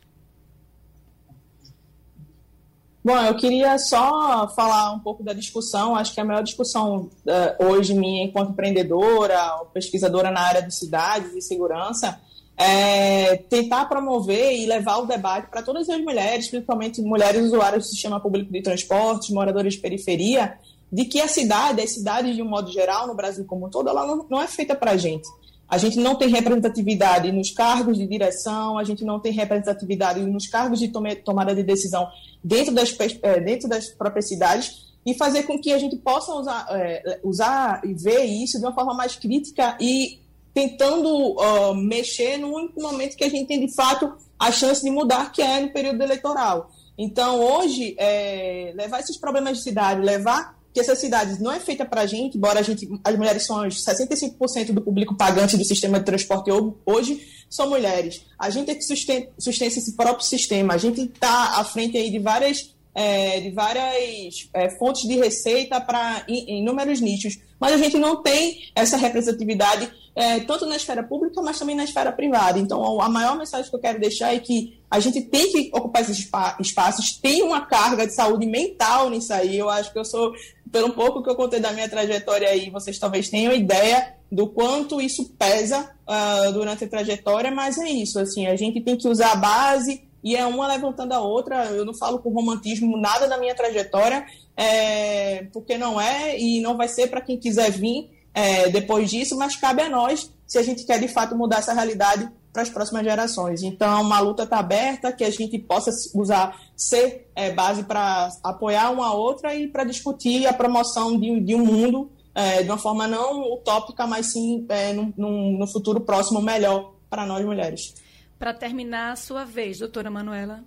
Bom, eu queria só falar um pouco da discussão. Acho que a maior discussão uh, hoje minha, enquanto empreendedora, pesquisadora na área de cidades e segurança, é tentar promover e levar o debate para todas as mulheres, principalmente mulheres usuárias do sistema público de transporte, moradores de periferia, de que a cidade, as cidades de um modo geral, no Brasil como um todo, ela não, não é feita para a gente. A gente não tem representatividade nos cargos de direção, a gente não tem representatividade nos cargos de tomada de decisão dentro das, é, dentro das próprias cidades e fazer com que a gente possa usar, é, usar e ver isso de uma forma mais crítica e tentando uh, mexer no único momento que a gente tem de fato a chance de mudar, que é no período eleitoral. Então, hoje, é, levar esses problemas de cidade, levar que essas cidades não é feita para a gente, embora a gente, as mulheres são 65% do público pagante do sistema de transporte hoje, são mulheres. A gente é que sustenta, sustenta esse próprio sistema, a gente está à frente aí de várias, é, de várias é, fontes de receita para inúmeros nichos, mas a gente não tem essa representatividade é, tanto na esfera pública, mas também na esfera privada. Então, a maior mensagem que eu quero deixar é que a gente tem que ocupar esses espaços, tem uma carga de saúde mental nisso aí. Eu acho que eu sou, pelo pouco que eu contei da minha trajetória aí, vocês talvez tenham ideia do quanto isso pesa uh, durante a trajetória, mas é isso, assim, a gente tem que usar a base e é uma levantando a outra. Eu não falo com romantismo nada da minha trajetória, é, porque não é e não vai ser para quem quiser vir é, depois disso, mas cabe a nós se a gente quer de fato mudar essa realidade para as próximas gerações. Então, uma luta está aberta, que a gente possa usar, ser é, base para apoiar uma a outra e para discutir a promoção de, de um mundo é, de uma forma não utópica, mas sim é, no, no futuro próximo melhor para nós mulheres. Para terminar, a sua vez, doutora Manuela.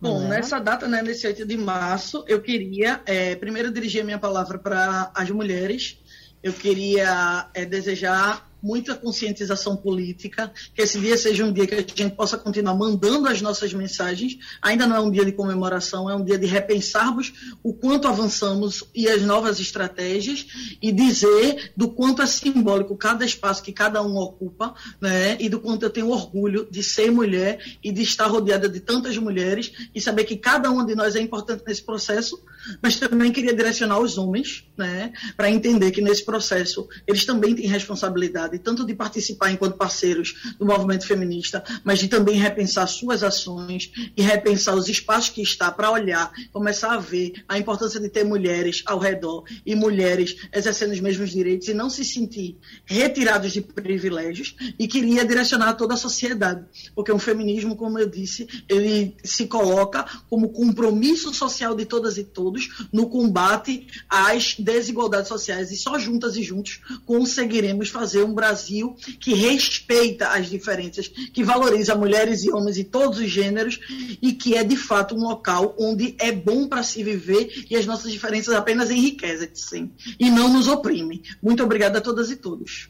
Bom, nessa data, né, nesse 8 de março, eu queria é, primeiro dirigir a minha palavra para as mulheres. Eu queria é, desejar muita conscientização política, que esse dia seja um dia que a gente possa continuar mandando as nossas mensagens. Ainda não é um dia de comemoração, é um dia de repensarmos o quanto avançamos e as novas estratégias e dizer do quanto é simbólico cada espaço que cada um ocupa, né? E do quanto eu tenho orgulho de ser mulher e de estar rodeada de tantas mulheres e saber que cada uma de nós é importante nesse processo, mas também queria direcionar os homens, né? Para entender que nesse processo eles também têm responsabilidade tanto de participar enquanto parceiros do movimento feminista, mas de também repensar suas ações e repensar os espaços que está para olhar, começar a ver a importância de ter mulheres ao redor e mulheres exercendo os mesmos direitos e não se sentir retirados de privilégios e queria direcionar toda a sociedade, porque o feminismo, como eu disse, ele se coloca como compromisso social de todas e todos no combate às desigualdades sociais e só juntas e juntos conseguiremos fazer um Brasil que respeita as diferenças, que valoriza mulheres e homens e todos os gêneros e que é de fato um local onde é bom para se viver e as nossas diferenças apenas enriquecem sim, e não nos oprimem. Muito obrigada a todas e todos.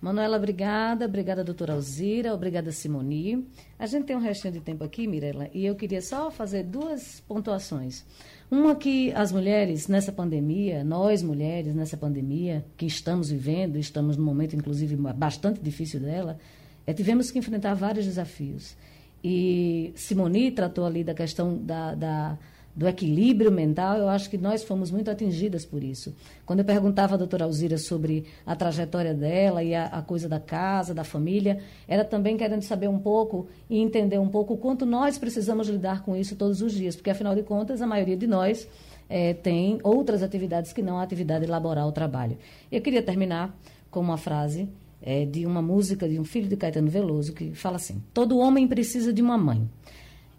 Manuela, obrigada. Obrigada, doutora Alzira. Obrigada, Simoni. A gente tem um restinho de tempo aqui, Mirella, e eu queria só fazer duas pontuações. Uma que as mulheres nessa pandemia, nós mulheres nessa pandemia que estamos vivendo, estamos num momento inclusive bastante difícil dela, é, tivemos que enfrentar vários desafios. E Simoni tratou ali da questão da, da do equilíbrio mental, eu acho que nós fomos muito atingidas por isso. Quando eu perguntava à doutora Alzira sobre a trajetória dela e a, a, coisa da casa, da família, era também querendo saber um pouco e entender um pouco o quanto nós precisamos lidar com isso todos os dias, porque afinal de contas a maioria de nós é, tem outras atividades que não a atividade laboral, o trabalho. Eu queria terminar com uma frase é, de uma música de um filho de Caetano Veloso que fala assim: Todo homem precisa de uma mãe.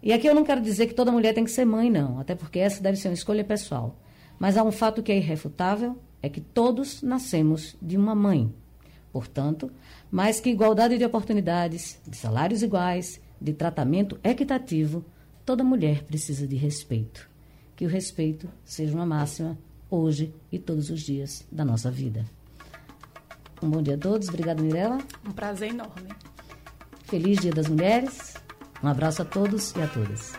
E aqui eu não quero dizer que toda mulher tem que ser mãe, não, até porque essa deve ser uma escolha pessoal. Mas há um fato que é irrefutável, é que todos nascemos de uma mãe. Portanto, mais que igualdade de oportunidades, de salários iguais, de tratamento equitativo, toda mulher precisa de respeito. Que o respeito seja uma máxima hoje e todos os dias da nossa vida. Um bom dia a todos. Obrigada, Mirella. Um prazer enorme. Feliz Dia das Mulheres. Um abraço a todos e a todas.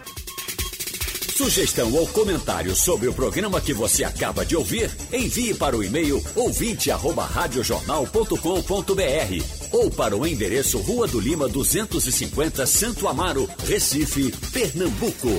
Sugestão ou comentário sobre o programa que você acaba de ouvir, envie para o e-mail ouvinte@radiojornal.com.br ou para o endereço Rua do Lima 250, Santo Amaro, Recife, Pernambuco.